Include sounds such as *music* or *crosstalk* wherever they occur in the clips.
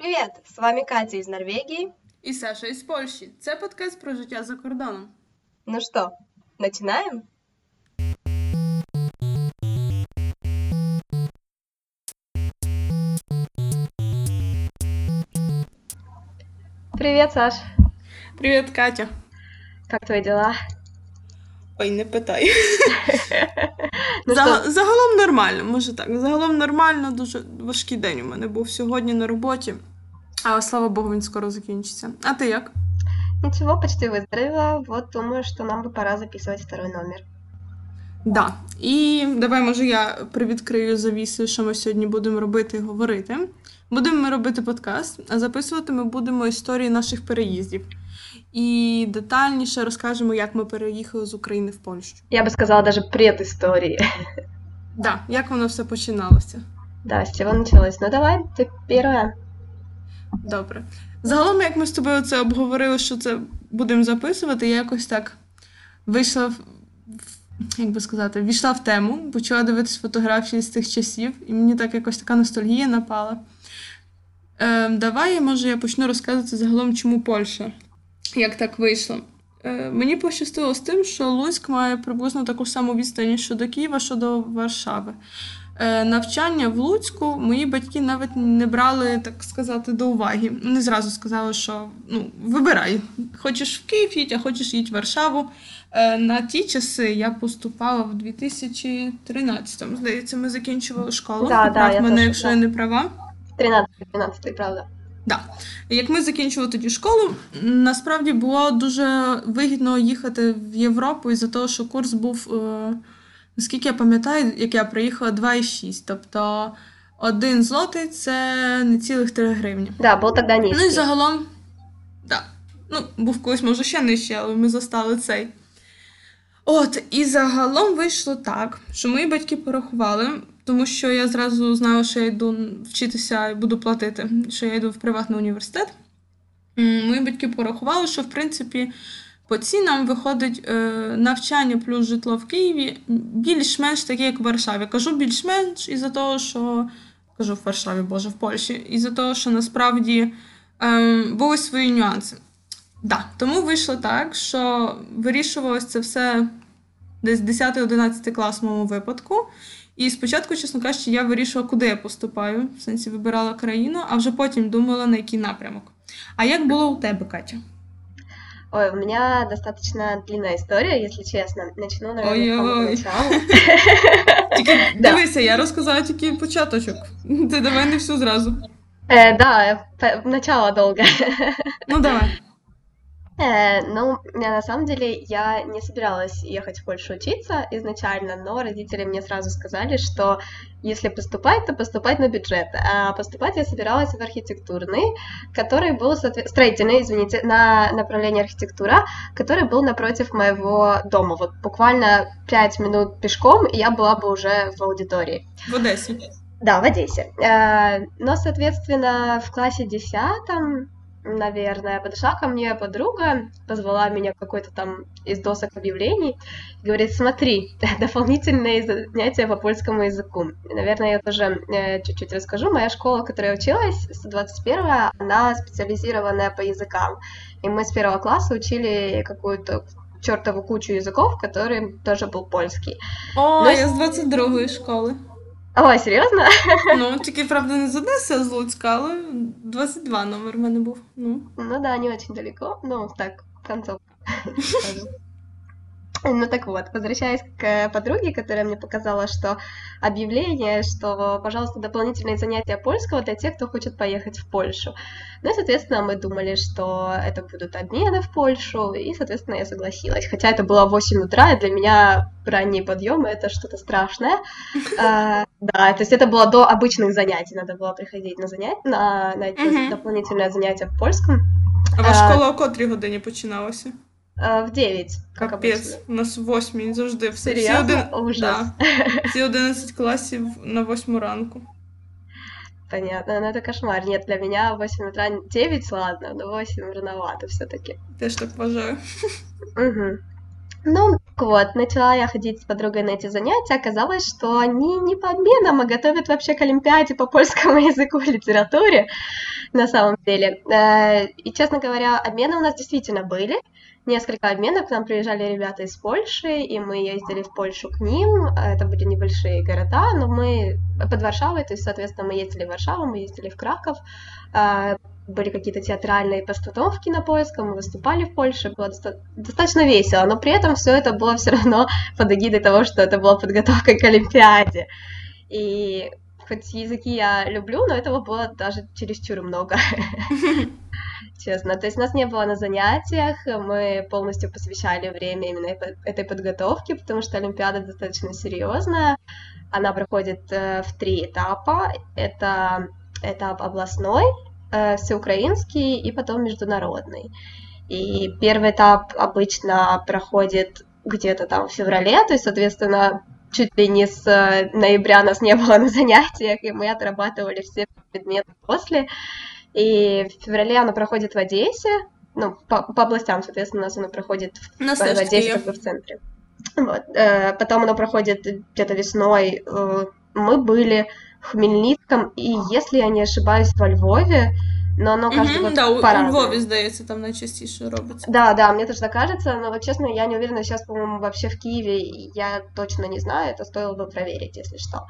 Привет! С вами Катя из Норвегии. І Саша із Польщі. Це подкаст про життя за кордоном. Ну что, начинаем? Привет, Саш. Привіт, Катя. Как твои дела? Ой, не питай. *laughs* Ну Зага- Загалом нормально, може так. Загалом нормально, дуже важкий день у мене був сьогодні на роботі. А слава Богу, він скоро закінчиться. А ти як? ничего, почти выздоровела. Вот думаю, что нам бы пора записывать второй номер. Да. І давай, може, я привідкрию завіси, що ми сьогодні будемо робити і говорити. Будемо ми робити подкаст, а записувати ми будемо історії наших переїздів. І детальніше розкажемо, як ми переїхали з України в Польщу. Я бы сказала даже предыстории. Да, як воно все починалося. Да, с чего началось? Ну давай, ты первая. Добре. Загалом, як ми з тобою це обговорили, що це будемо записувати, я якось так вийшла в, як би сказати, війшла в тему, почала дивитись фотографії з тих часів, і мені так якось така ностальгія напала. Е, давай, може, я почну розказувати загалом, чому Польща. Як так вийшло. Е, мені пощастило з тим, що Луцьк має приблизно таку саму відстань, що до Києва, що до Варшави. Е, навчання в Луцьку мої батьки навіть не брали, так сказати, до уваги. Вони зразу сказали, що ну, вибирай, хочеш в Київ їдь, а хочеш їдь в Варшаву. Е, на ті часи я поступала в 2013-му, здається, ми закінчували школу. Да, да, я мене, теж, якщо да. я не права. 13 правда. Да. Як ми закінчували тоді школу, насправді було дуже вигідно їхати в Європу із-за того, що курс був, е, наскільки я пам'ятаю, як я приїхала 2,6. Тобто один злотий це не цілих 3 гривні. Да, был тогда Ну і загалом, да. Ну, був колись, може, ще нижче, але ми застали цей. От, і загалом вийшло так, що мої батьки порахували, тому що я зразу знала, що я йду вчитися і буду платити, що я йду в приватний університет. Мої батьки порахували, що в принципі по цінам виходить е, навчання плюс житло в Києві більш-менш таке, як в Варшаві. Кажу більш-менш із-за того, що кажу в Варшаві, боже, в Польщі, із-за того, що насправді ем, були свої нюанси. Да, тому вийшло так, що вирішувалось це все десь 10-11 клас в моєму випадку. І спочатку, чесно кажучи, я вирішувала, куди я поступаю, в сенсі вибирала країну, а вже потім думала, на який напрямок. А як було у тебе, Катя? Ой, у меня достаточно длинная история, если честно. Начну, наверное, с самого начала. *laughs* *laughs* Дивися, я розказала тільки початочок. Ти давай не всю зразу. Да, начало долго. Ну давай. Э, ну, на самом деле, я не собиралась ехать в Польшу учиться изначально, но родители мне сразу сказали, что если поступать, то поступать на бюджет. А поступать я собиралась в архитектурный, который был, соотве- строительный, извините, на направление архитектура, который был напротив моего дома. Вот буквально пять минут пешком, и я была бы уже в аудитории. В Одесі. Да, в Одессе. Э, Но, соответственно, в классе десятом, наверное, подошла ко мне подруга, позвала меня какой-то там из досок объявлений, и говорит, смотри, *laughs* дополнительные занятия по польскому языку. И, Наверное, я тоже э, чуть-чуть расскажу. Моя школа, в которой я училась, 121 она специализированная по языкам. И мы с первого класса учили какую-то чертову кучу языков, который тоже был польский. О, Ну, я з 22-ї школи. Ой, серьезно? *laughs* Ну, тільки, правда, не з Одеси, а з Луцька, але 22 номер в мене був. Ну. Ну да, не очень далеко, ну так, концовка. *laughs* Ну так вот, возвращаясь к подруге, которая мне показала, что объявление, что, пожалуйста, дополнительные занятия польского для тех, кто хочет поехать в Польшу. Ну и, соответственно, мы думали, что это будут обмены в Польшу, и, соответственно, я согласилась. Хотя это было 8 утра, и для меня ранние подъемы это что-то страшное. А, Да, то есть это было до обычных занятий, надо было приходить на занятия, на, дополнительные занятия в польском. А ваша А, школа о котрій годині починалася? А, В 9, как Капець, обычно. у нас в восьмій завжди все. Всі, Серьезно? один... Ужас. да. Всі 11 класів на восьму ранку. Понятно, ну это кошмар. Нет, для меня 8 утра 9, ладно, но 8 рановато все-таки. Теж так вважаю. Мгм. Ну, вот, начала я ходить с подругой на эти занятия, оказалось, что они не по обменам, а готовят вообще к Олимпиаде по польскому *laughs* языку и литературе, на самом деле. Э, и, честно говоря, обмены у нас действительно были, несколько обменов, к нам приезжали ребята из Польши, и мы ездили в Польшу к ним, это были небольшие города, но мы под Варшавой, то есть, соответственно, мы ездили в Варшаву, мы ездили в Краков, э, были какие-то театральные постановки на поисках, мы выступали в Польше, было доста- достаточно весело, но при этом все это было все равно *laughs* под эгидой того, что это была подготовка к Олимпиаде. И хоть языки я люблю, но этого было даже чересчур много. *laughs* Честно. То есть нас не было на занятиях, мы полностью посвящали время именно этой подготовке, потому что Олимпиада достаточно серьезная. Она проходит э, в три этапа. Это этап областной, э, всеукраинский и потом международный. И первый этап обычно проходит где-то там в феврале, то есть, соответственно, чуть ли не с э, ноября нас не было на занятиях, и мы отрабатывали все предметы после. И в феврале оно проходит в Одессе, ну, по, по областям, соответственно, у нас оно проходит в, на в Одессе, как бы в центре. Вот. Э, потом оно проходит где-то весной. Э, мы были в Хмельницком, и, если я не ошибаюсь, во Львове, но оно каждый Угу, год да, у, по-разному. у Львові, здається, там найчастіше робиться. Да, да, мне тоже так кажется, но вот честно, я не уверена сейчас, по-моему, вообще в Киеве, я точно не знаю, это стоило бы проверить, если что.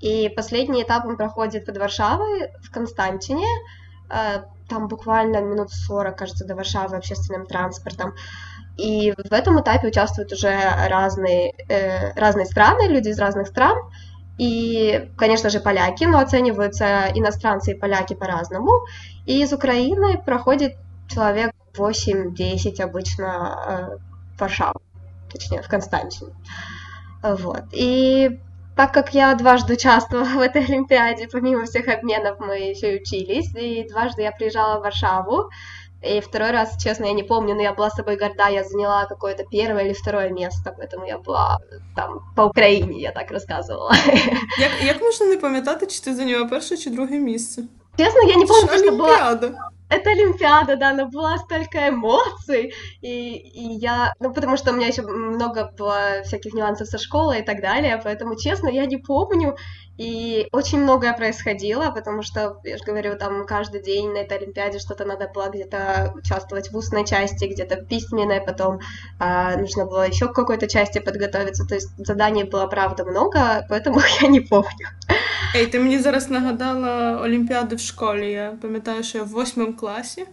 И последний этап он проходит под Варшавой, в Константине, Э, там буквально минут 40, кажется, до Варшавы общественным транспортом. И в этом этапе участвуют уже разные, э, разные страны, люди из разных стран, и, конечно же, поляки, но оцениваются иностранцы и поляки по-разному. И из Украины проходит человек 8-10 обычно э, в Варшаву, точнее, в Константине. Вот. И так как я дважды участвовала в этой Олимпиаде, помимо всех обменов мы еще и учились, и дважды я приезжала в Варшаву, и второй раз, честно, я не помню, но я была с собой горда, я заняла какое-то первое или второе место, поэтому я була там по Україні, я так розказувала. *laughs* Як, як можна не пам'ятати, чи ти зайняла перше чи друге місце? Честно, я не помню, что было... Это Олимпиада, да, но было столько эмоций, и, и я, ну, потому что у меня еще много было всяких нюансов со школой и так далее, поэтому, честно, я не помню, и очень многое происходило, потому что, я же говорю, там каждый день на этой Олимпиаде что-то надо было где-то участвовать в устной части, где-то в письменной, потом а, нужно было еще к какой-то части подготовиться, то есть заданий было, правда, много, поэтому *laughs* я не помню. Ей, ти мені зараз нагадала Олімпіади в школі. Я пам'ятаю, що я в восьмому класі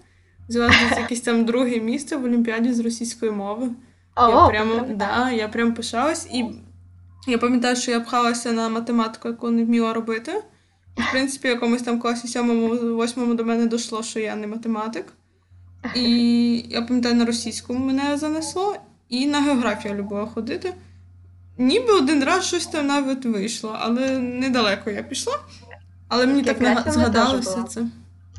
взяла десь якесь там друге місце в Олімпіаді з російської мови. О, я прямо, прям да, я прям пишалась, і я пам'ятаю, що я пхалася на математику, яку не вміла робити. В принципі, в якомусь там класі сьомому, восьмому до мене дійшло, що я не математик. І я пам'ятаю, на російську мене занесло, і на географію любила ходити. Ніби один раз щось там навіть вийшло, але недалеко я пішла. Але мені так в згадалося це.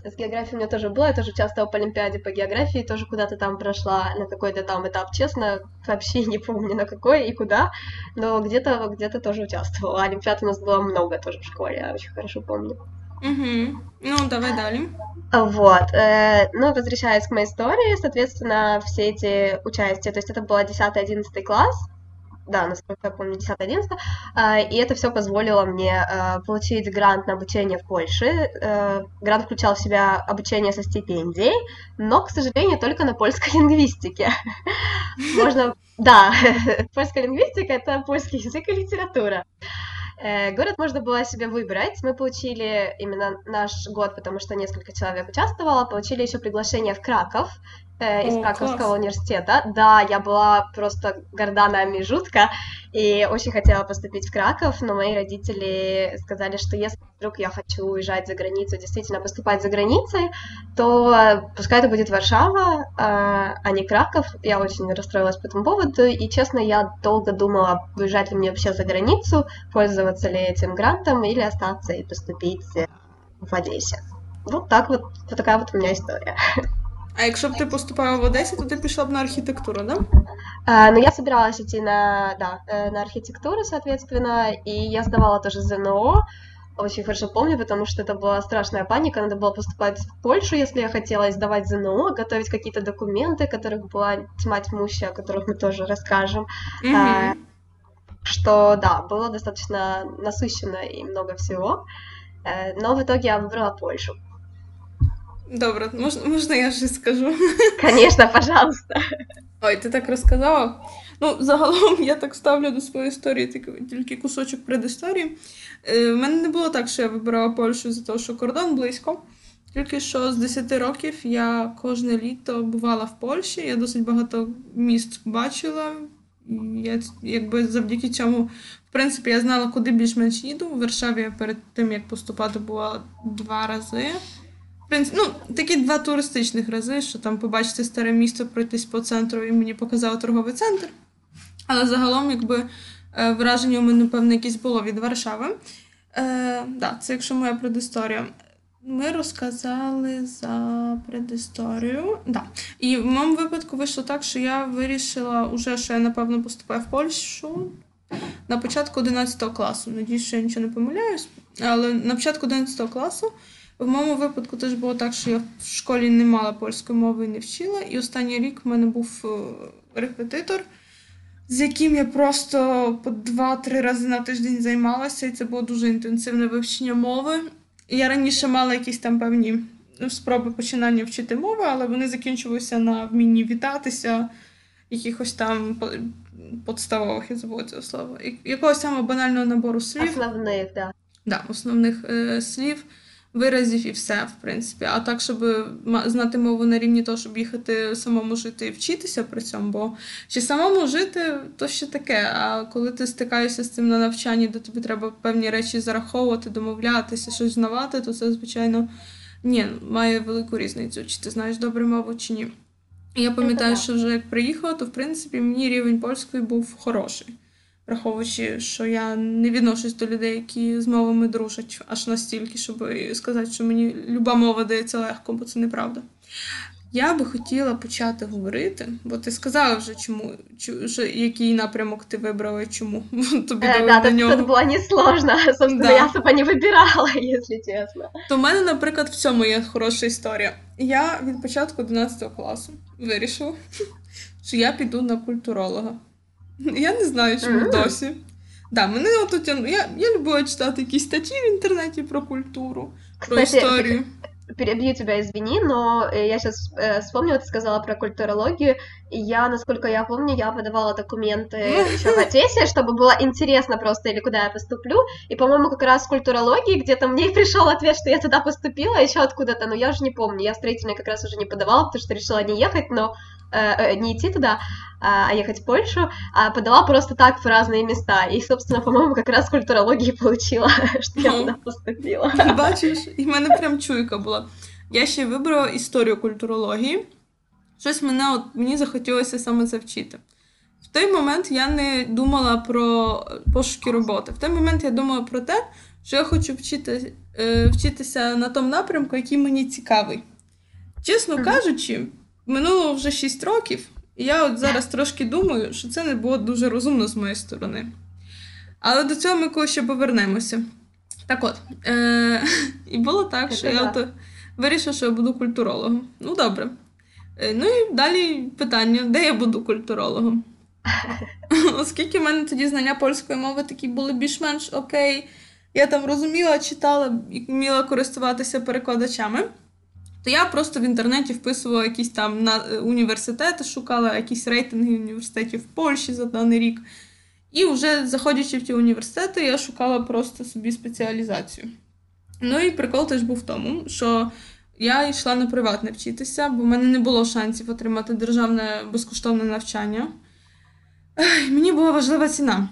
С географией у меня тоже было, я тоже участвовала по Олимпиаде по географии, тоже куда-то там прошла на какой-то там этап, честно, *laughs* вообще не помню на какой и куда, но где-то где тоже участвовала. Олимпиад у нас было много тоже в школе, я очень хорошо помню. Угу. Ну, давай далі. Вот, э, ну, возвращаясь к моей истории, соответственно, все эти участия, то есть это было 10-11 класс, да, насколько я помню, 10-11, а, и это все позволило мне а, получить грант на обучение в Польше. Э, Грант включал в себя обучение со стипендией, но, к сожалению, только на польской *laughs* лингвистике. Можно... Да, *laughs* польская лингвистика — это польский язык и литература. Э, Город можно было себе выбрать. Мы получили именно наш год, потому что несколько человек участвовало, получили еще приглашение в Краков э, из О, Краковского класс. университета. Да, я была просто горда нами жутко и очень хотела поступить в Краков, но мои родители сказали, что если вдруг я хочу уезжать за границу, действительно поступать за границей, то пускай это будет Варшава, а а не Краков. Я очень расстроилась по этому поводу, и, честно, я долго думала, уезжать ли мне вообще за границу, пользоваться ли этим грантом или остаться и поступить э, в Одессе. Вот так вот, вот такая вот у меня история. *laughs* А якщо б ти поступала в Одесі, то ти пішла б на архітектуру, да? А, Но я собиралась идти на, да, э, на архитектуру, соответственно, и я сдавала тоже ЗНО, очень хорошо помню, потому что это была страшная паника, надо было поступать в Польшу, если я хотела, сдавать ЗНО, готовить какие-то документы, которых была тьма тьмущая, о которых мы тоже расскажем. Мгм. А, что, да, было достаточно насыщенно и много всего. Э, Но в итоге я выбрала Польшу. Добре, можна, можна я щось скажу? *laughs* Конечно, пожалуйста. Ой, ти так розказала. Ну, загалом я так ставлю до своєї історії тільки, кусочок предісторії. Е, в мене не було так, що я вибирала Польщу за те, що кордон близько. Тільки що з 10 років я кожне літо бувала в Польщі, я досить багато міст бачила. Я якби завдяки цьому, в принципі, я знала, куди більш-менш їду. У Варшаві я перед тим, як поступати, була два рази. Принципі, ну, такі два туристичних рази, що там побачити старе місто, пройтись по центру, і мені показав торговий центр. Але загалом, якби е, враження у мене, напевно, якесь було від Варшави. Е, да, це якщо моя предісторія. Ми розказали за предісторію. Да. І в моєму випадку вийшло так, що я вирішила уже, що я, напевно, поступаю в Польщу на початку 11 класу. Надіюсь, що я нічого не помиляюсь. Але на початку 11 класу в моєму випадку теж було так, що я в школі не мала польської мови і не вчила. І останній рік в мене був е, репетитор, з яким я просто по 2-3 рази на тиждень займалася, і це було дуже інтенсивне вивчення мови. І Я раніше мала якісь там певні ну, спроби починання вчити мови, але вони закінчувалися на вмінні вітатися, якихось там по- подставових, я забула слово, я- якогось там банального набору слів. Основных, да. Да, основних е, слів, виразів і все, в принципі. А так, щоб знати мову на рівні того, щоб їхати самому жити і вчитися при цьому, бо чи самому жити, то ще таке. А коли ти стикаєшся з цим на навчанні, де тобі треба певні речі зараховувати, домовлятися, щось знавати, то це, звичайно, ні, має велику різницю, чи ти знаєш добре мову, чи ні. Я пам'ятаю, що вже як приїхала, то в принципі мені рівень польської був хороший враховуючи, що я не відношусь до людей, які з мовами дружать аж настільки, щоб сказати, що мені люба мова дається легко, бо це неправда. Я би хотіла почати говорити, бо ти сказала вже, чому, чу- що, який напрямок ти вибрала і чому *laughs* тобі Э, дали Да, на тут, нього. тут было несложно. Собственно, Да. я особо не выбирала, *laughs* если честно. То в мене, наприклад, в цьому є хороша історія. Я від початку 11 класу вирішила, що я піду на культуролога. Я *laughs* не знаю, чому Мгм. досі. Да, мене отут тяну. Я, я любила читати якісь статті в інтернеті про культуру, про Кстати, історію. Перебью тебя, извини, но э, я сейчас вспомнила, ты сказала про культурологию, и я, насколько я помню, я подавала документы еще *laughs* в Одессе, чтобы было интересно просто, или куда я поступлю, и, по-моему, как раз в культурологии где-то мне пришел *laughs* ответ, что я туда поступила, еще откуда-то, но я уже не помню, я в строительной как раз уже не подавала, потому что решила не ехать, но э, э, не идти туда, а а ехать в Польшу, а подала просто так в разные места, и, собственно, по-моему, как раз в культурологии получила, *laughs* что я Ну. туда поступила. Бачиш, і в мене прям чуйка була. Я ще вибрала історію культурології. Щось мене от мені захотілося саме це вчити. В той момент я не думала про пошуки роботи. В той момент я думала про те, що я хочу вчити, е, вчитися на тому напрямку, який мені цікавий. Чесно Мгм. кажучи, минуло вже 6 років, і я от зараз трошки думаю, що це не було дуже розумно з моєї сторони. Але до цього ми колись ще повернемося. Так от, е- *laughs* і було так, що я от вирішила, що я буду культурологом. Ну, добре. Е, Ну і далі питання, де я буду культурологом? *laughs* Оскільки в мене тоді знання польської мови такі були більш-менш окей, я там розуміла, читала і вміла користуватися перекладачами, то я просто в інтернеті вписувала якісь там на е, університети, шукала якісь рейтинги університетів в Польщі за даний рік. І вже заходячи в ті університети, я шукала просто собі спеціалізацію. Ну і прикол теж був в тому, що я йшла на приватне вчитися, бо в мене не було шансів отримати державне безкоштовне навчання. Мені була важлива ціна.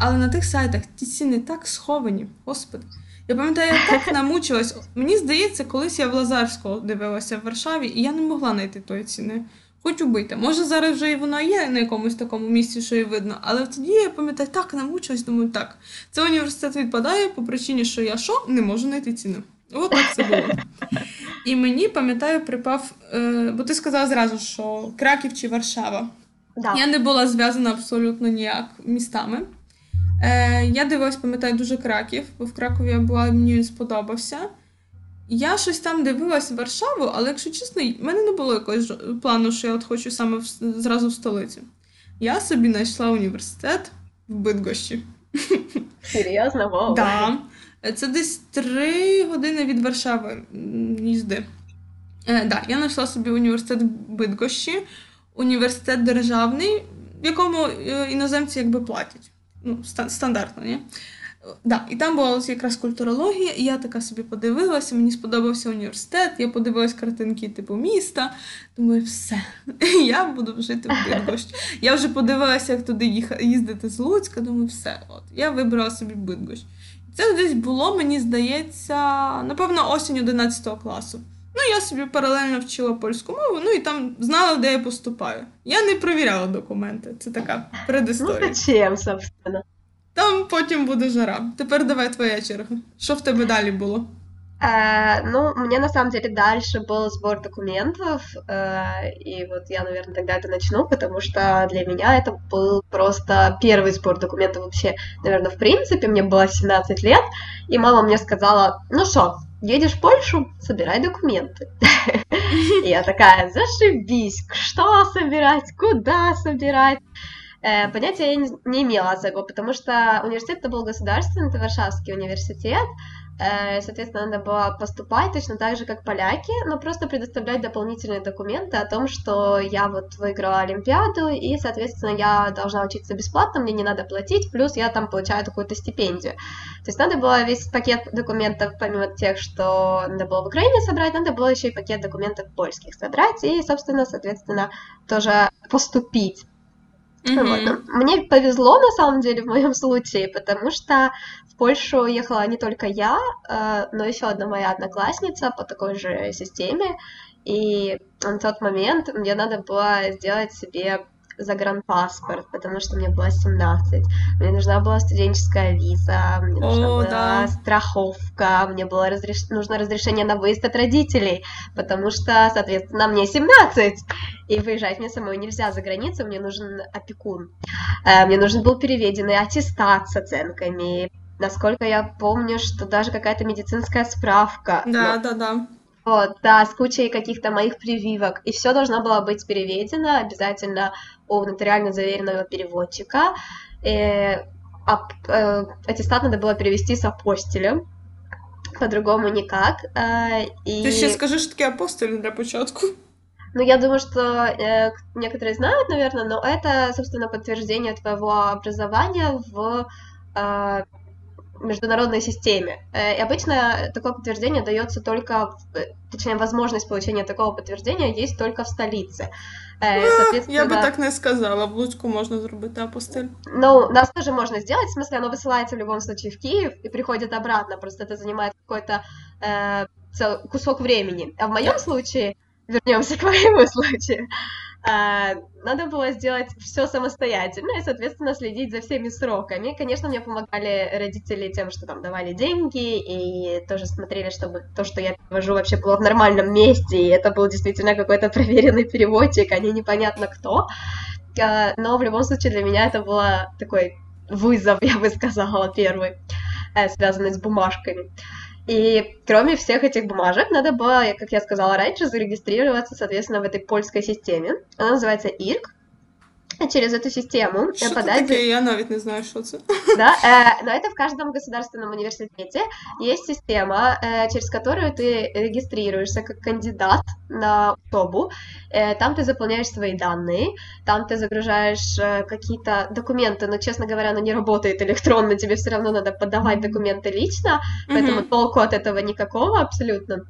Але на тих сайтах ті ціни так сховані, господи. Я пам'ятаю, я так намучилась. Мені здається, колись я в Лазарського дивилася в Варшаві, і я не могла знайти тої ціни. Хоч убити. Може, зараз вже і воно є на якомусь такому місці, що і видно. Але тоді я пам'ятаю, так намучилась, думаю, так. Це університет відпадає по причині, що я що не можу знайти ціну. От так це було. І мені, пам'ятаю, припав, е, бо ти сказала зразу, що Краків чи Варшава. Да. Я не була зв'язана абсолютно ніяк містами. Е, Я дивилась, пам'ятаю, дуже Краків, бо в Кракові я була, мені він сподобався. Я щось там дивилась в Варшаву, але якщо чесно, в мене не було якогось плану, що я от хочу саме в, зразу в столиці. Я собі знайшла університет в Бидгощі. Серйозно? Вау. Да. Це десь три години від Варшави їзди. Е, да, Я знайшла собі університет в Бидгощі, університет державний, в якому е, іноземці якби платять. Ну, стандартно, ні? Да, І там була якраз культурологія, і я така собі подивилася, мені сподобався університет, я подивилась картинки типу міста. Думаю, все, *laughs* я буду жити в Бидгощ. Я вже подивилася, як туди їздити з Луцька, думаю, все, от, я вибрала собі Бидгощ. Це десь було, мені здається, напевно, осінь 11 класу. Ну, я собі паралельно вчила польську мову, ну і там знала, де я поступаю. Я не провіряла документи. Це така предісторія. Ну, зачем, собственно? Там потім буде жара. Тепер давай твоя черга. Що в тебе далі було? Э, ну, у меня на самом деле дальше был сбор документов, э, и вот я, наверное, тогда это начну, потому что для меня это был просто первый сбор документов вообще, наверное, в принципе. Мне было 17 лет, и мама мне сказала, ну что, едешь в Польшу, собирай документы. *laughs* Я такая, зашибись, что собирать, куда собирать? Э, понятия я не имела особо, потому что университет это был государственный, это Варшавский университет, соответственно, надо было поступать точно так же, как поляки, но просто предоставлять дополнительные документы о том, что я вот выиграла Олимпиаду, и, соответственно, я должна учиться бесплатно, мне не надо платить, плюс я там получаю какую-то стипендию. То есть надо было весь пакет документов, помимо тех, что надо было в Украине собрать, надо было еще и пакет документов польских собрать, и, собственно, соответственно, тоже поступить. Mm-hmm. Вот. Мне повезло, на самом деле, в моем случае, потому что в Польшу ехала не только я, э, но еще одна моя одноклассница по такой же системе. И на тот момент мне надо было сделать себе загранпаспорт, потому что мне было 17. Мне нужна была студенческая виза, мне нужна О, была да. страховка, мне было разреш... нужно разрешение на выезд от родителей, потому что, соответственно, мне 17. И выезжать мне самой нельзя за границу, мне нужен опекун. Э, мне нужен был переведенный аттестат с оценками. Насколько я помню, что даже какая-то медицинская справка. Да, но... да, да. Вот, да, с кучей каких-то моих прививок. И все должно было быть переведено обязательно у нотариально заверенного переводчика. И, э, а, э, аттестат надо было перевести с апостилем. По-другому никак. Э, и... Ты сейчас скажи, что такие апостили для початку. Ну, я думаю, что э, некоторые знают, наверное, но это, собственно, подтверждение твоего образования в э, международной системе. Э, и обычно такое подтверждение дается только, э, точнее, возможность получения такого подтверждения есть только в столице. Э, соответственно, я бы так не сказала, в Луцьку можно зробити апостиль. Ну, нас тоже можно сделать, в смысле, оно высылается в любом случае в Киев и приходит обратно, просто это занимает какой-то э, кусок времени. А в моем случае, вернемся к моему *laughs* случаю, а, надо было сделать все самостоятельно и, соответственно, следить за всеми сроками. Конечно, мне помогали родители тем, что там давали деньги и тоже смотрели, чтобы то, что я перевожу, вообще было в нормальном месте, и это был действительно какой-то *laughs* проверенный переводчик, а не непонятно кто. А, но в любом случае для меня это был такой вызов, *laughs* я бы сказала, первый, э, связанный с бумажками. И кроме всех этих бумажек, надо было, как я сказала раньше, зарегистрироваться, соответственно, в этой польской системе. Она называется ИРК через эту систему что подать... Таке? Я навіть не знаю, что это. *laughs* Да, э, но это в каждом государственном университете есть система, э, через которую ты регистрируешься как кандидат на учебу. Э, там ты заполняешь свои данные, там ты загружаешь э, какие-то документы, но, честно говоря, оно не работает электронно, тебе все равно надо подавать документы лично, поэтому mm-hmm. толку от этого никакого абсолютно.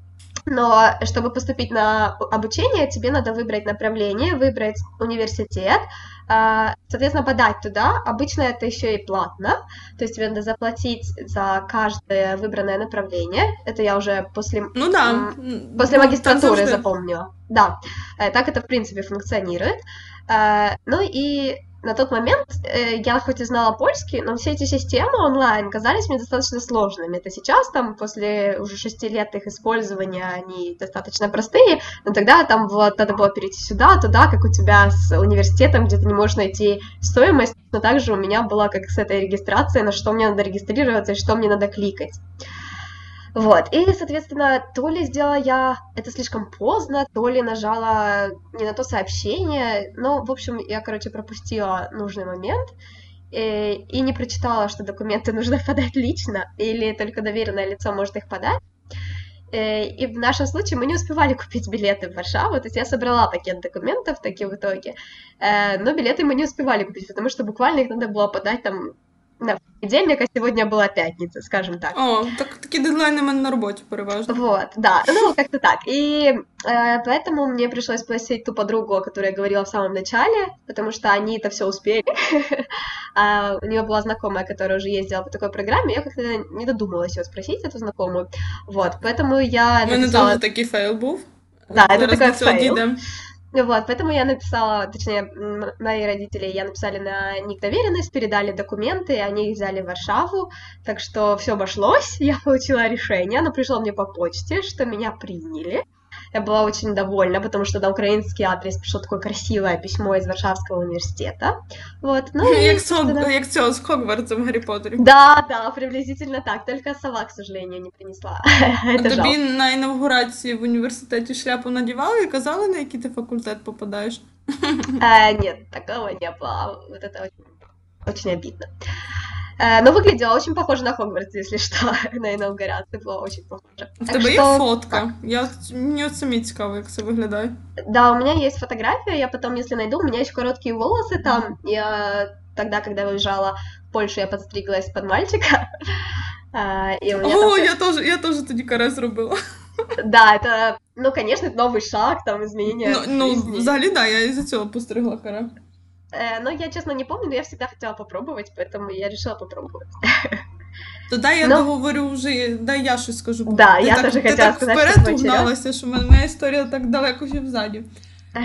Но чтобы поступить на обучение, тебе надо выбрать направление, выбрать университет, а, соответственно, подать туда. Обычно это еще и платно, то есть тебе надо заплатить за каждое выбранное направление. Это я уже после, ну, да. после ну, магистратуры запомнила. Да, э, так это в принципе функционирует. Э, ну и на тот момент э, я хоть и знала польский, но все эти системы онлайн казались мне достаточно сложными. Это сейчас, там, после уже шести лет их использования, они достаточно простые, но тогда там вот надо было перейти сюда, туда, как у тебя с университетом, где ты не можешь найти стоимость, но также у меня была как с этой регистрацией, на что мне надо регистрироваться и что мне надо кликать. Вот, и, соответственно, то ли сделала я это слишком поздно, то ли нажала не на то сообщение, но, в общем, я, короче, пропустила нужный момент и, э, и не прочитала, что документы *laughs* нужно подать лично, или только доверенное лицо может их подать. Э, и в нашем случае мы не успевали купить билеты в Варшаву, то есть я собрала пакет документов таки в итоге, э, но билеты мы не успевали купить, потому что буквально их надо было подать там на понедельник, а сегодня была пятница, скажем так. О, так, такі дедлайни в мене на роботі переважно. Вот, да, ну как-то так. И э, поэтому мне пришлось спросить ту подругу, о которой я говорила в самом начале, потому что они это все успели. *laughs* а у нее была знакомая, которая уже ездила по такой программе, я как-то не додумалась ее спросить, эту знакомую. Вот, поэтому я написала... У мене теж такий фейл був. Да, это такой fail. Вот, поэтому я написала, точнее, мои родители, я написали на них доверенность, передали документы, они их взяли в Варшаву, так что все обошлось, *laughs* я получила решение, оно пришло мне по почте, что меня приняли. Я была очень довольна, потому что на украинский адрес пришло такое красивое письмо из Варшавского университета. Вот, ну, як, сон, як цього з Хогвартсом в Гаррі Поттері. Да, да, приблизительно так. Только сова, к сожалению, не принесла. *laughs* А тобі на інаугурації в університеті шляпу надівали і казали, на який ти факультет попадаєш? А, нет, такого не было. Вот это очень, очень обидно. Э, но выглядела очень похоже на Хогвартс, если что, *laughs* на інаугурації было очень похоже. В тебе є фотка? Я, мені от самі цікаво, як це виглядає. Да, у меня есть фотография, я потом, если найду, у меня есть короткие волосы там, я тогда, когда выезжала в Польшу, я подстриглась под мальчика. *laughs* И у меня О, там... я тоже, я тоже тоді каре зробила. *laughs* Да, это, ну, конечно, новый шаг, там, изменения. Ну, ну взагалі, да, я із-за цього постригла каре. Э, но я, честно, не помню, но я всегда хотела попробовать, поэтому я решила попробовать. *laughs* То я но... договорю вже, дай я щось скажу. Да, я теж хотіла так вперед угналася, що моя історія так далеко ще взаді.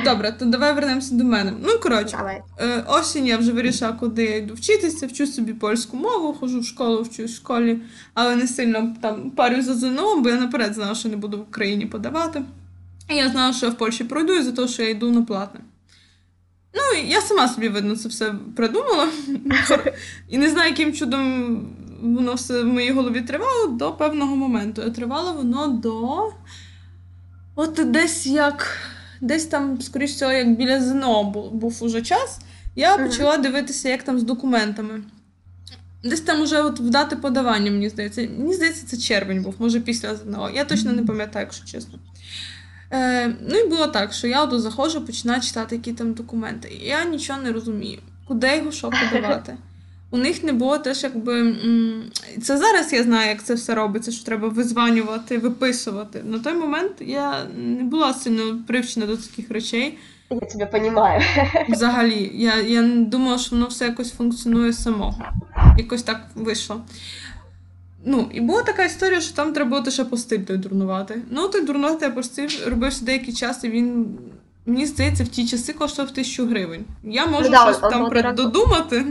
Добре, то давай вернемося до мене. Ну, коротше, давай. Е, осінь я вже вирішила, куди я йду вчитися, вчу собі польську мову, хожу в школу, вчусь в школі, але не сильно там парю за ЗНО, бо я наперед знала, що не буду в Україні подавати. І я знала, що я в Польщі пройду, і за те, що я йду на платне. Ну, я сама собі, видно, це все придумала. І не знаю, яким чудом воно все в моїй голові тривало до певного моменту. І тривало воно до. От десь як. Десь там, скоріш всього, як біля ЗНО був, був уже час, я почала дивитися, як там з документами. Десь там уже от в дати подавання, мені здається. Мені здається, це червень був, може після ЗНО. Я точно не пам'ятаю, якщо чесно. Е, Ну і було так, що я заходжу, починаю читати які там документи. І я нічого не розумію, куди його що подавати. У них не було теж, якби. Це зараз я знаю, як це все робиться, що треба визванювати, виписувати. На той момент я не була сильно привчена до таких речей. Я тебе розумію. *laughs* Взагалі, я я думала, що воно все якось функціонує само. Якось так вийшло. Ну, і була така історія, що там треба було ще постиль той дурнувати. Ну, той дурнувати апостиль робився деякий час, і він, мені здається, в ті часи коштував тисячу гривень. Я можу ну, да, щось он, там он додумати.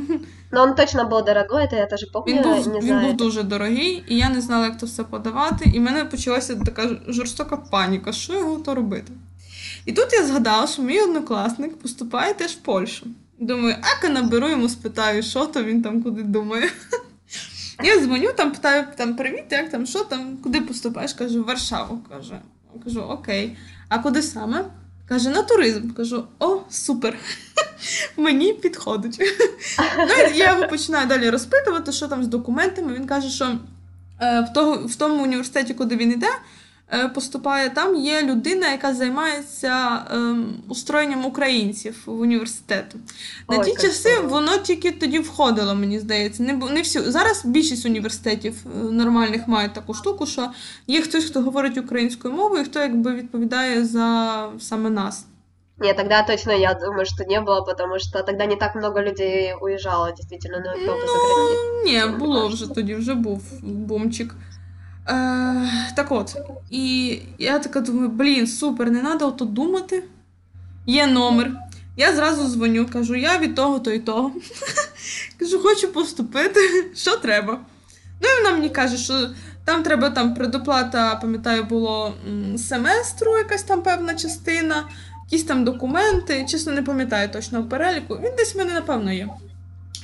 Ну, він точно був дорогой, это я теж пам'ятаю. Він був, не він був дуже дорогий, і я не знала, як то все подавати. І в мене почалася така жорстока паніка, що його то робити. І тут я згадала, що мій однокласник поступає теж в Польщу. Думаю, ака наберу йому, спитаю, що то він там куди думає. *laughs* Я дзвоню, там питаю там, привіт, як там, що там, куди поступаєш? Кажу, в Варшаву. Каже. Кажу, окей. А куди саме? Каже, на туризм. Кажу, о, супер. *laughs* Мені підходить. ну, Я його починаю далі розпитувати, що там з документами. Він каже, що е, в, тому університеті, куди він йде, поступає, там є людина, яка займається ем, устроєнням українців в університету. На Ой, ті часи здорово. воно тільки тоді входило, мені здається. Не не всі. Зараз більшість університетів е, нормальних мають таку штуку, що є хтось, хто говорить українською мовою, і хто якби відповідає за саме нас. Нет, тогда точно я думаю, что не было, потому что тогда не так много людей уезжало действительно на Европу ну, за границу. Ні, було вже тоді, вже був бумчик. Е, Так от, і я така думаю, блін, супер, не треба ото думати. Є номер. Я зразу дзвоню, кажу, я від того, то і того. *laughs* Кажу, хочу поступити, що треба. Ну і вона мені каже, що там треба там предоплата, пам'ятаю, було семестру, якась там певна частина, якісь там документи. Чесно, не пам'ятаю точно переліку. Він десь в мене, напевно, є.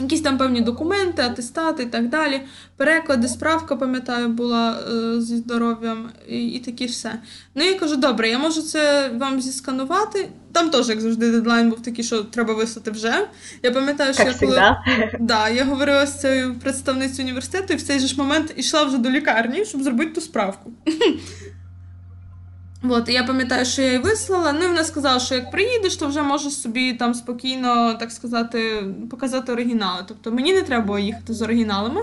Якісь там певні документи, атестати і так далі. Переклади, справка, пам'ятаю, була е, зі здоров'ям і, і такі все. Ну я кажу, добре, я можу це вам зісканувати. Там теж, як завжди, дедлайн був такий, що треба вислати вже. Я пам'ятаю, що як я коли *laughs* да, я говорила з цією представницею університету, і в цей же ж момент йшла вже до лікарні, щоб зробити ту справку. От, я пам'ятаю, що я її вислала. Ну і вона сказала, що як приїдеш, то вже можеш собі там спокійно, так сказати, показати оригінали. Тобто мені не треба було їхати з оригіналами.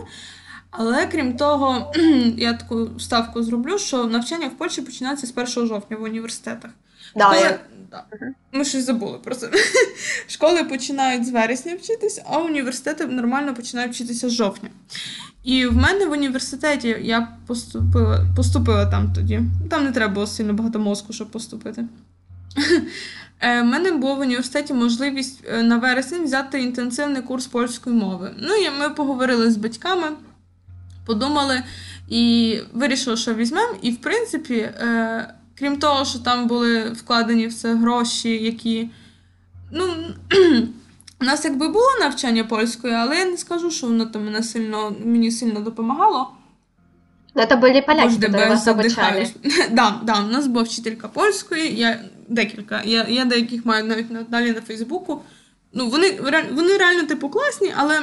Але крім того, *clears throat* я таку ставку зроблю, що навчання в Польщі починається з 1 жовтня в університетах. Да, Коли... я... Да. Ми щось забули про це. *laughs* Школи починають з вересня вчитись, а університети нормально починають вчитися з жовтня. І в мене в університеті я поступила поступила там тоді. Там не треба було сильно багато мозку, щоб поступити. У *laughs* е, мене була в університеті можливість е, на вересень взяти інтенсивний курс польської мови. Ну і ми поговорили з батьками, подумали і вирішили, що візьмемо. І, в принципі, е, крім того, що там були вкладені все гроші, які. ну, *clears throat* у нас якби було навчання польської, але я не скажу, що воно там мене сильно, мені сильно допомагало. Ну, це були поляки, які вас обучали. *laughs* Да, да, у нас була вчителька польської, я декілька. Я я деяких маю навіть далі на Фейсбуку. Ну, Вони вони реально типу класні, але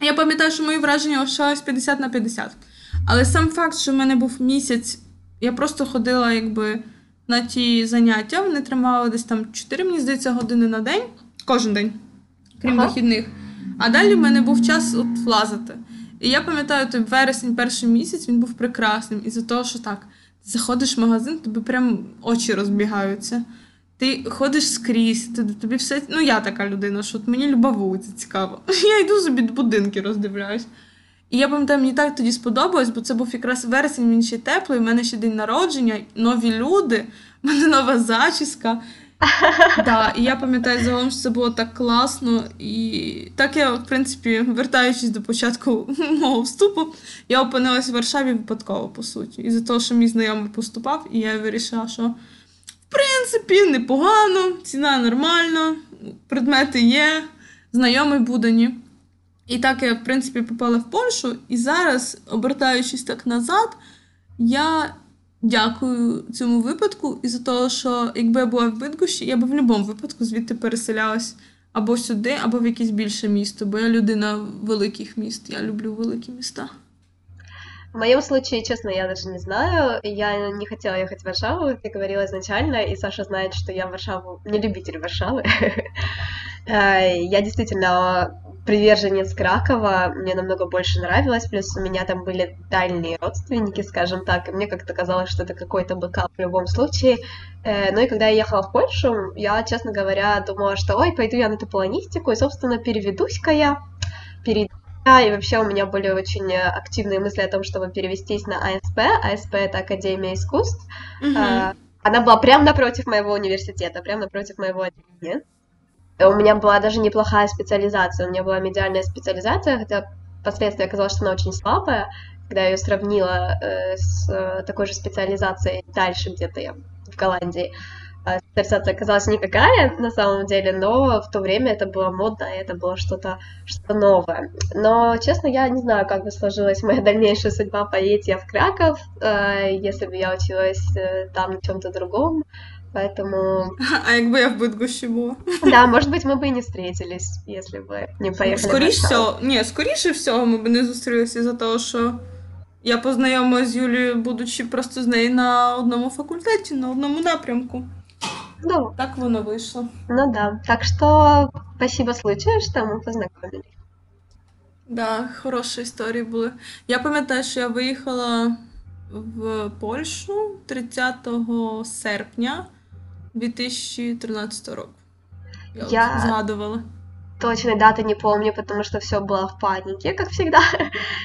я пам'ятаю, що мої враження лишались 50 на 50. Але сам факт, що в мене був місяць, я просто ходила якби на ті заняття, вони тримали десь там 4, мені здається, години на день, кожен день крім ага. вихідних. А далі в мене був час от влазити. І я пам'ятаю, той вересень, перший місяць, він був прекрасним. І за того, що так, ти заходиш в магазин, тобі прям очі розбігаються. Ти ходиш скрізь, тобі все. Ну, я така людина, що от мені люба вулиця цікаво. *laughs* Я йду собі будинки роздивляюсь. І я пам'ятаю, мені так тоді сподобалось, бо це був якраз вересень, він ще теплий, у мене ще день народження, нові люди, в мене нова зачіска. *laughs* Да, І я пам'ятаю загалом, що це було так класно. І так я, в принципі, вертаючись до початку *laughs* мого вступу, я опинилась в Варшаві випадково, по суті. І за того, що мій знайомий поступав, і я вирішила, що в принципі непогано, ціна нормальна, предмети є, знайомий Будані. І так я, в принципі, попала в Польщу, і зараз, обертаючись так назад, я дякую цьому випадку і за того, що якби я була в Бидгощі, я б в будь-якому випадку звідти переселялась або сюди, або в якесь більше місто, бо я людина великих міст, я люблю великі міста. В моем случае, честно, я даже не знаю. Я не хотела ехать в Варшаву, я говорила изначально, и Саша знает, что я Варшаву не любитель Варшавы. Э, *laughs* я действительно приверженец Кракова, мне намного больше нравилось, плюс у меня там были дальние родственники, скажем так, и мне как-то казалось, что это какой-то backup в любом случае. Ну и когда я ехала в Польшу, я, честно говоря, думала, что ой, пойду я на ту полонистику, и, собственно, переведусь-ка я, перейду и вообще у меня были очень активные мысли о том, чтобы перевестись на АСП. АСП — это Академия искусств. Mm-hmm. Она была прямо напротив моего университета, прямо напротив моего отделения. У меня была даже неплохая специализация, у меня была медиальная специализация, хотя впоследствии оказалось, что она очень слабая, когда я ее сравнила э, с э, такой же специализацией дальше где-то я в Голландии. Э, специализация оказалась никакая на самом деле, но в то время это было модно, это было что-то что новое. Но, честно, я не знаю, как бы сложилась моя дальнейшая судьба, поедете я в Краков, э, если бы я училась э, там на чем-то другом, Поэтому... А якби я в Бидгощі була? Да, может быть, мы бы и не встретились, если бы не поехали Скоріше всього, ні, скоріше всього, ми б не зустрілися із-за того, що я познайомилася з Юлією, будучи просто з нею на одному факультеті, на одному напрямку. Ну, так воно вийшло. Ну да. Так що спасибо случаю, що ми познайомились. Да, хороші історії були. Я пам'ятаю, що я виїхала в Польщу 30 серпня 2013 року. Я, я... згадувала. Точной даты не помню, потому что все было в панике, как всегда.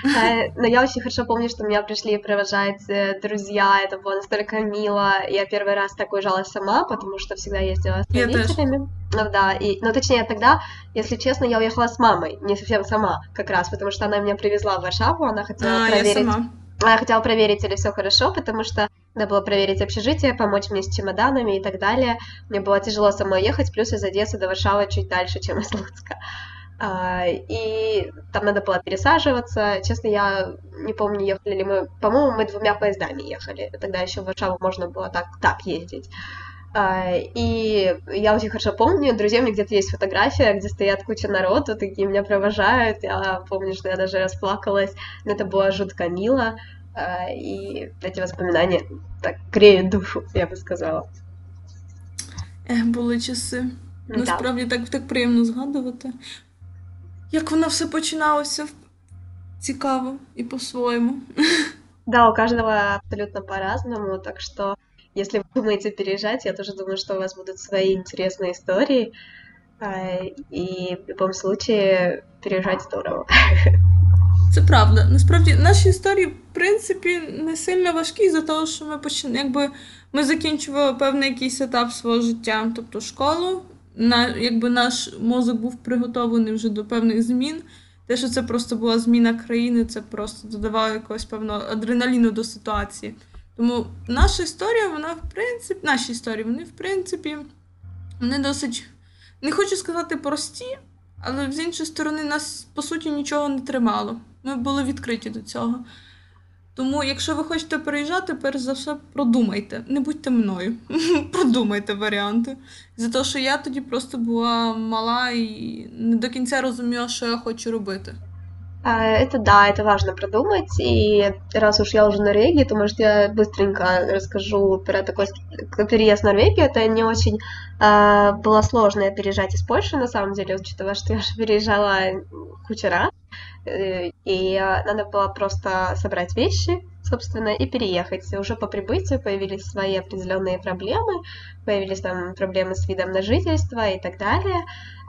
Э, *laughs* но я очень хорошо помню, что меня пришли провожать э, друзья, это было настолько мило. Я первый раз так уезжала сама, потому что всегда ездила с родителями. Ну да, и, ну точнее тогда, если честно, я уехала с мамой, не совсем сама, как раз, потому что она меня привезла в Варшаву, она хотела А, я проверить, сама. а я хотела проверить, или все хорошо, потому что надо было проверить общежитие, помочь мне с чемоданами и так далее. Мне было тяжело самой ехать, плюс из Одессы до Варшавы чуть дальше, чем из Луцка. А, и там надо было пересаживаться. Честно, я не помню, ехали ли мы... По-моему, мы двумя поездами ехали. Тогда еще в Варшаву можно было так, так ездить. А, И я очень хорошо помню, друзья, у меня где-то есть фотография, где стоят куча народу, такие меня провожают. Я помню, что я даже расплакалась, но это было жутко мило. А, И эти воспоминания так греют душу, я бы сказала. Ех, були часи. Да. Насправді так, так приємно згадувати. Як воно все починалося цікаво і по-своєму. *laughs* Да, у каждого абсолютно по-разному, так что если вы думаете переезжать, я тоже думаю, что у вас будут свои интересные истории. А, И в любом случае переезжать здорово. *laughs* Це правда. Насправді наші історії, в принципі, не сильно важкі за того, що ми почин... якби ми закінчували певний якийсь етап свого життя, тобто школу. На... Якби наш мозок був приготовлений вже до певних змін. Те, що це просто була зміна країни, це просто додавало якогось певного адреналіну до ситуації. Тому наша історія, вона в принципі, наші історії, вони в принципі, вони досить, не хочу сказати прості, але з іншої сторони, нас по суті нічого не тримало. Ми були відкриті до цього. Тому, якщо ви хочете переїжджати, перш за все продумайте. Не будьте мною. *laughs* продумайте варіанти. За те, що я тоді просто була мала і не до кінця розуміла, що я хочу робити. А, Это да, это важно продумать. И раз уж я уже в Норвегии, то, может, я быстренько расскажу про такой переезд в Норвегию. Это не очень а, было сложно переезжать из Польши, на самом деле, учитывая, что я уже переезжала кучу раз. Э, И надо было просто собрать вещи, собственно, и переехать. Уже по прибытию появились свои определенные проблемы, появились там проблемы с видом на жительство и так далее.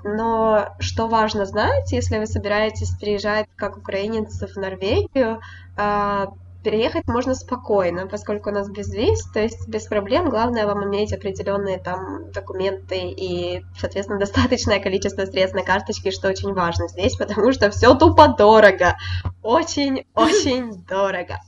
Но что важно знать, если вы собираетесь переезжать как украинец в Норвегию, а, переехать можно спокойно, поскольку у нас без виз, то есть без проблем. Главное вам иметь определенные там документы и, соответственно, достаточное количество средств на карточке, что очень важно здесь, потому что все тупо дорого. Очень-очень дорого.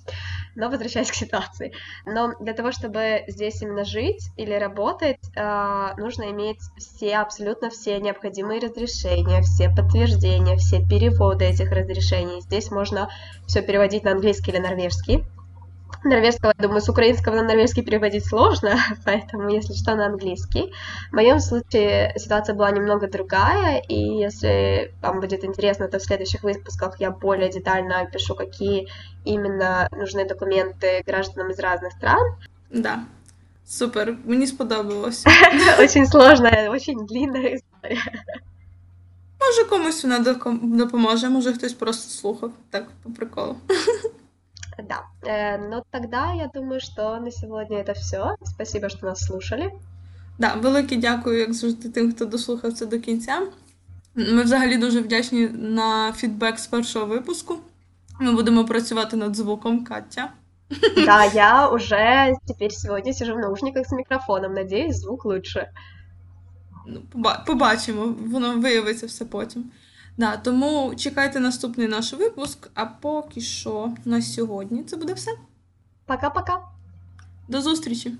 Но возвращаясь к ситуации. Но для того, чтобы здесь именно жить или работать, а, нужно иметь все, абсолютно все необходимые разрешения, все подтверждения, все переводы этих разрешений. Здесь можно все переводить на английский или норвежский. Норвежского, я думаю, с украинского на норвежский переводить сложно, *laughs* поэтому, если что, на английский. В моем случае ситуация была немного другая, и если вам будет интересно, то в следующих выпусках я более детально опишу, какие именно нужны документы гражданам из разных стран. Да. Супер, мені сподобалось. *laughs* Очень сложная, очень длинная история. Може, комусь вона допоможе, може хтось просто слухав. Так, по приколу. *laughs* Да. Э, Ну тогда я думаю, что на сегодня это все. Спасибо, что нас слушали. Да, велике дякую, як завжди, тим, хто дослухав це до кінця. Ми взагалі дуже вдячні на фідбек з першого випуску. Ми будемо працювати над звуком Катя. *laughs* Да, я *laughs* уже теперь сегодня сижу в наушниках с микрофоном. Надеюсь, звук лучше. Ну, поба- побачимо, воно виявиться все потім. Да, тому чекайте наступний наш випуск, а поки що на сьогодні це буде все. Пока-пока. До зустрічі!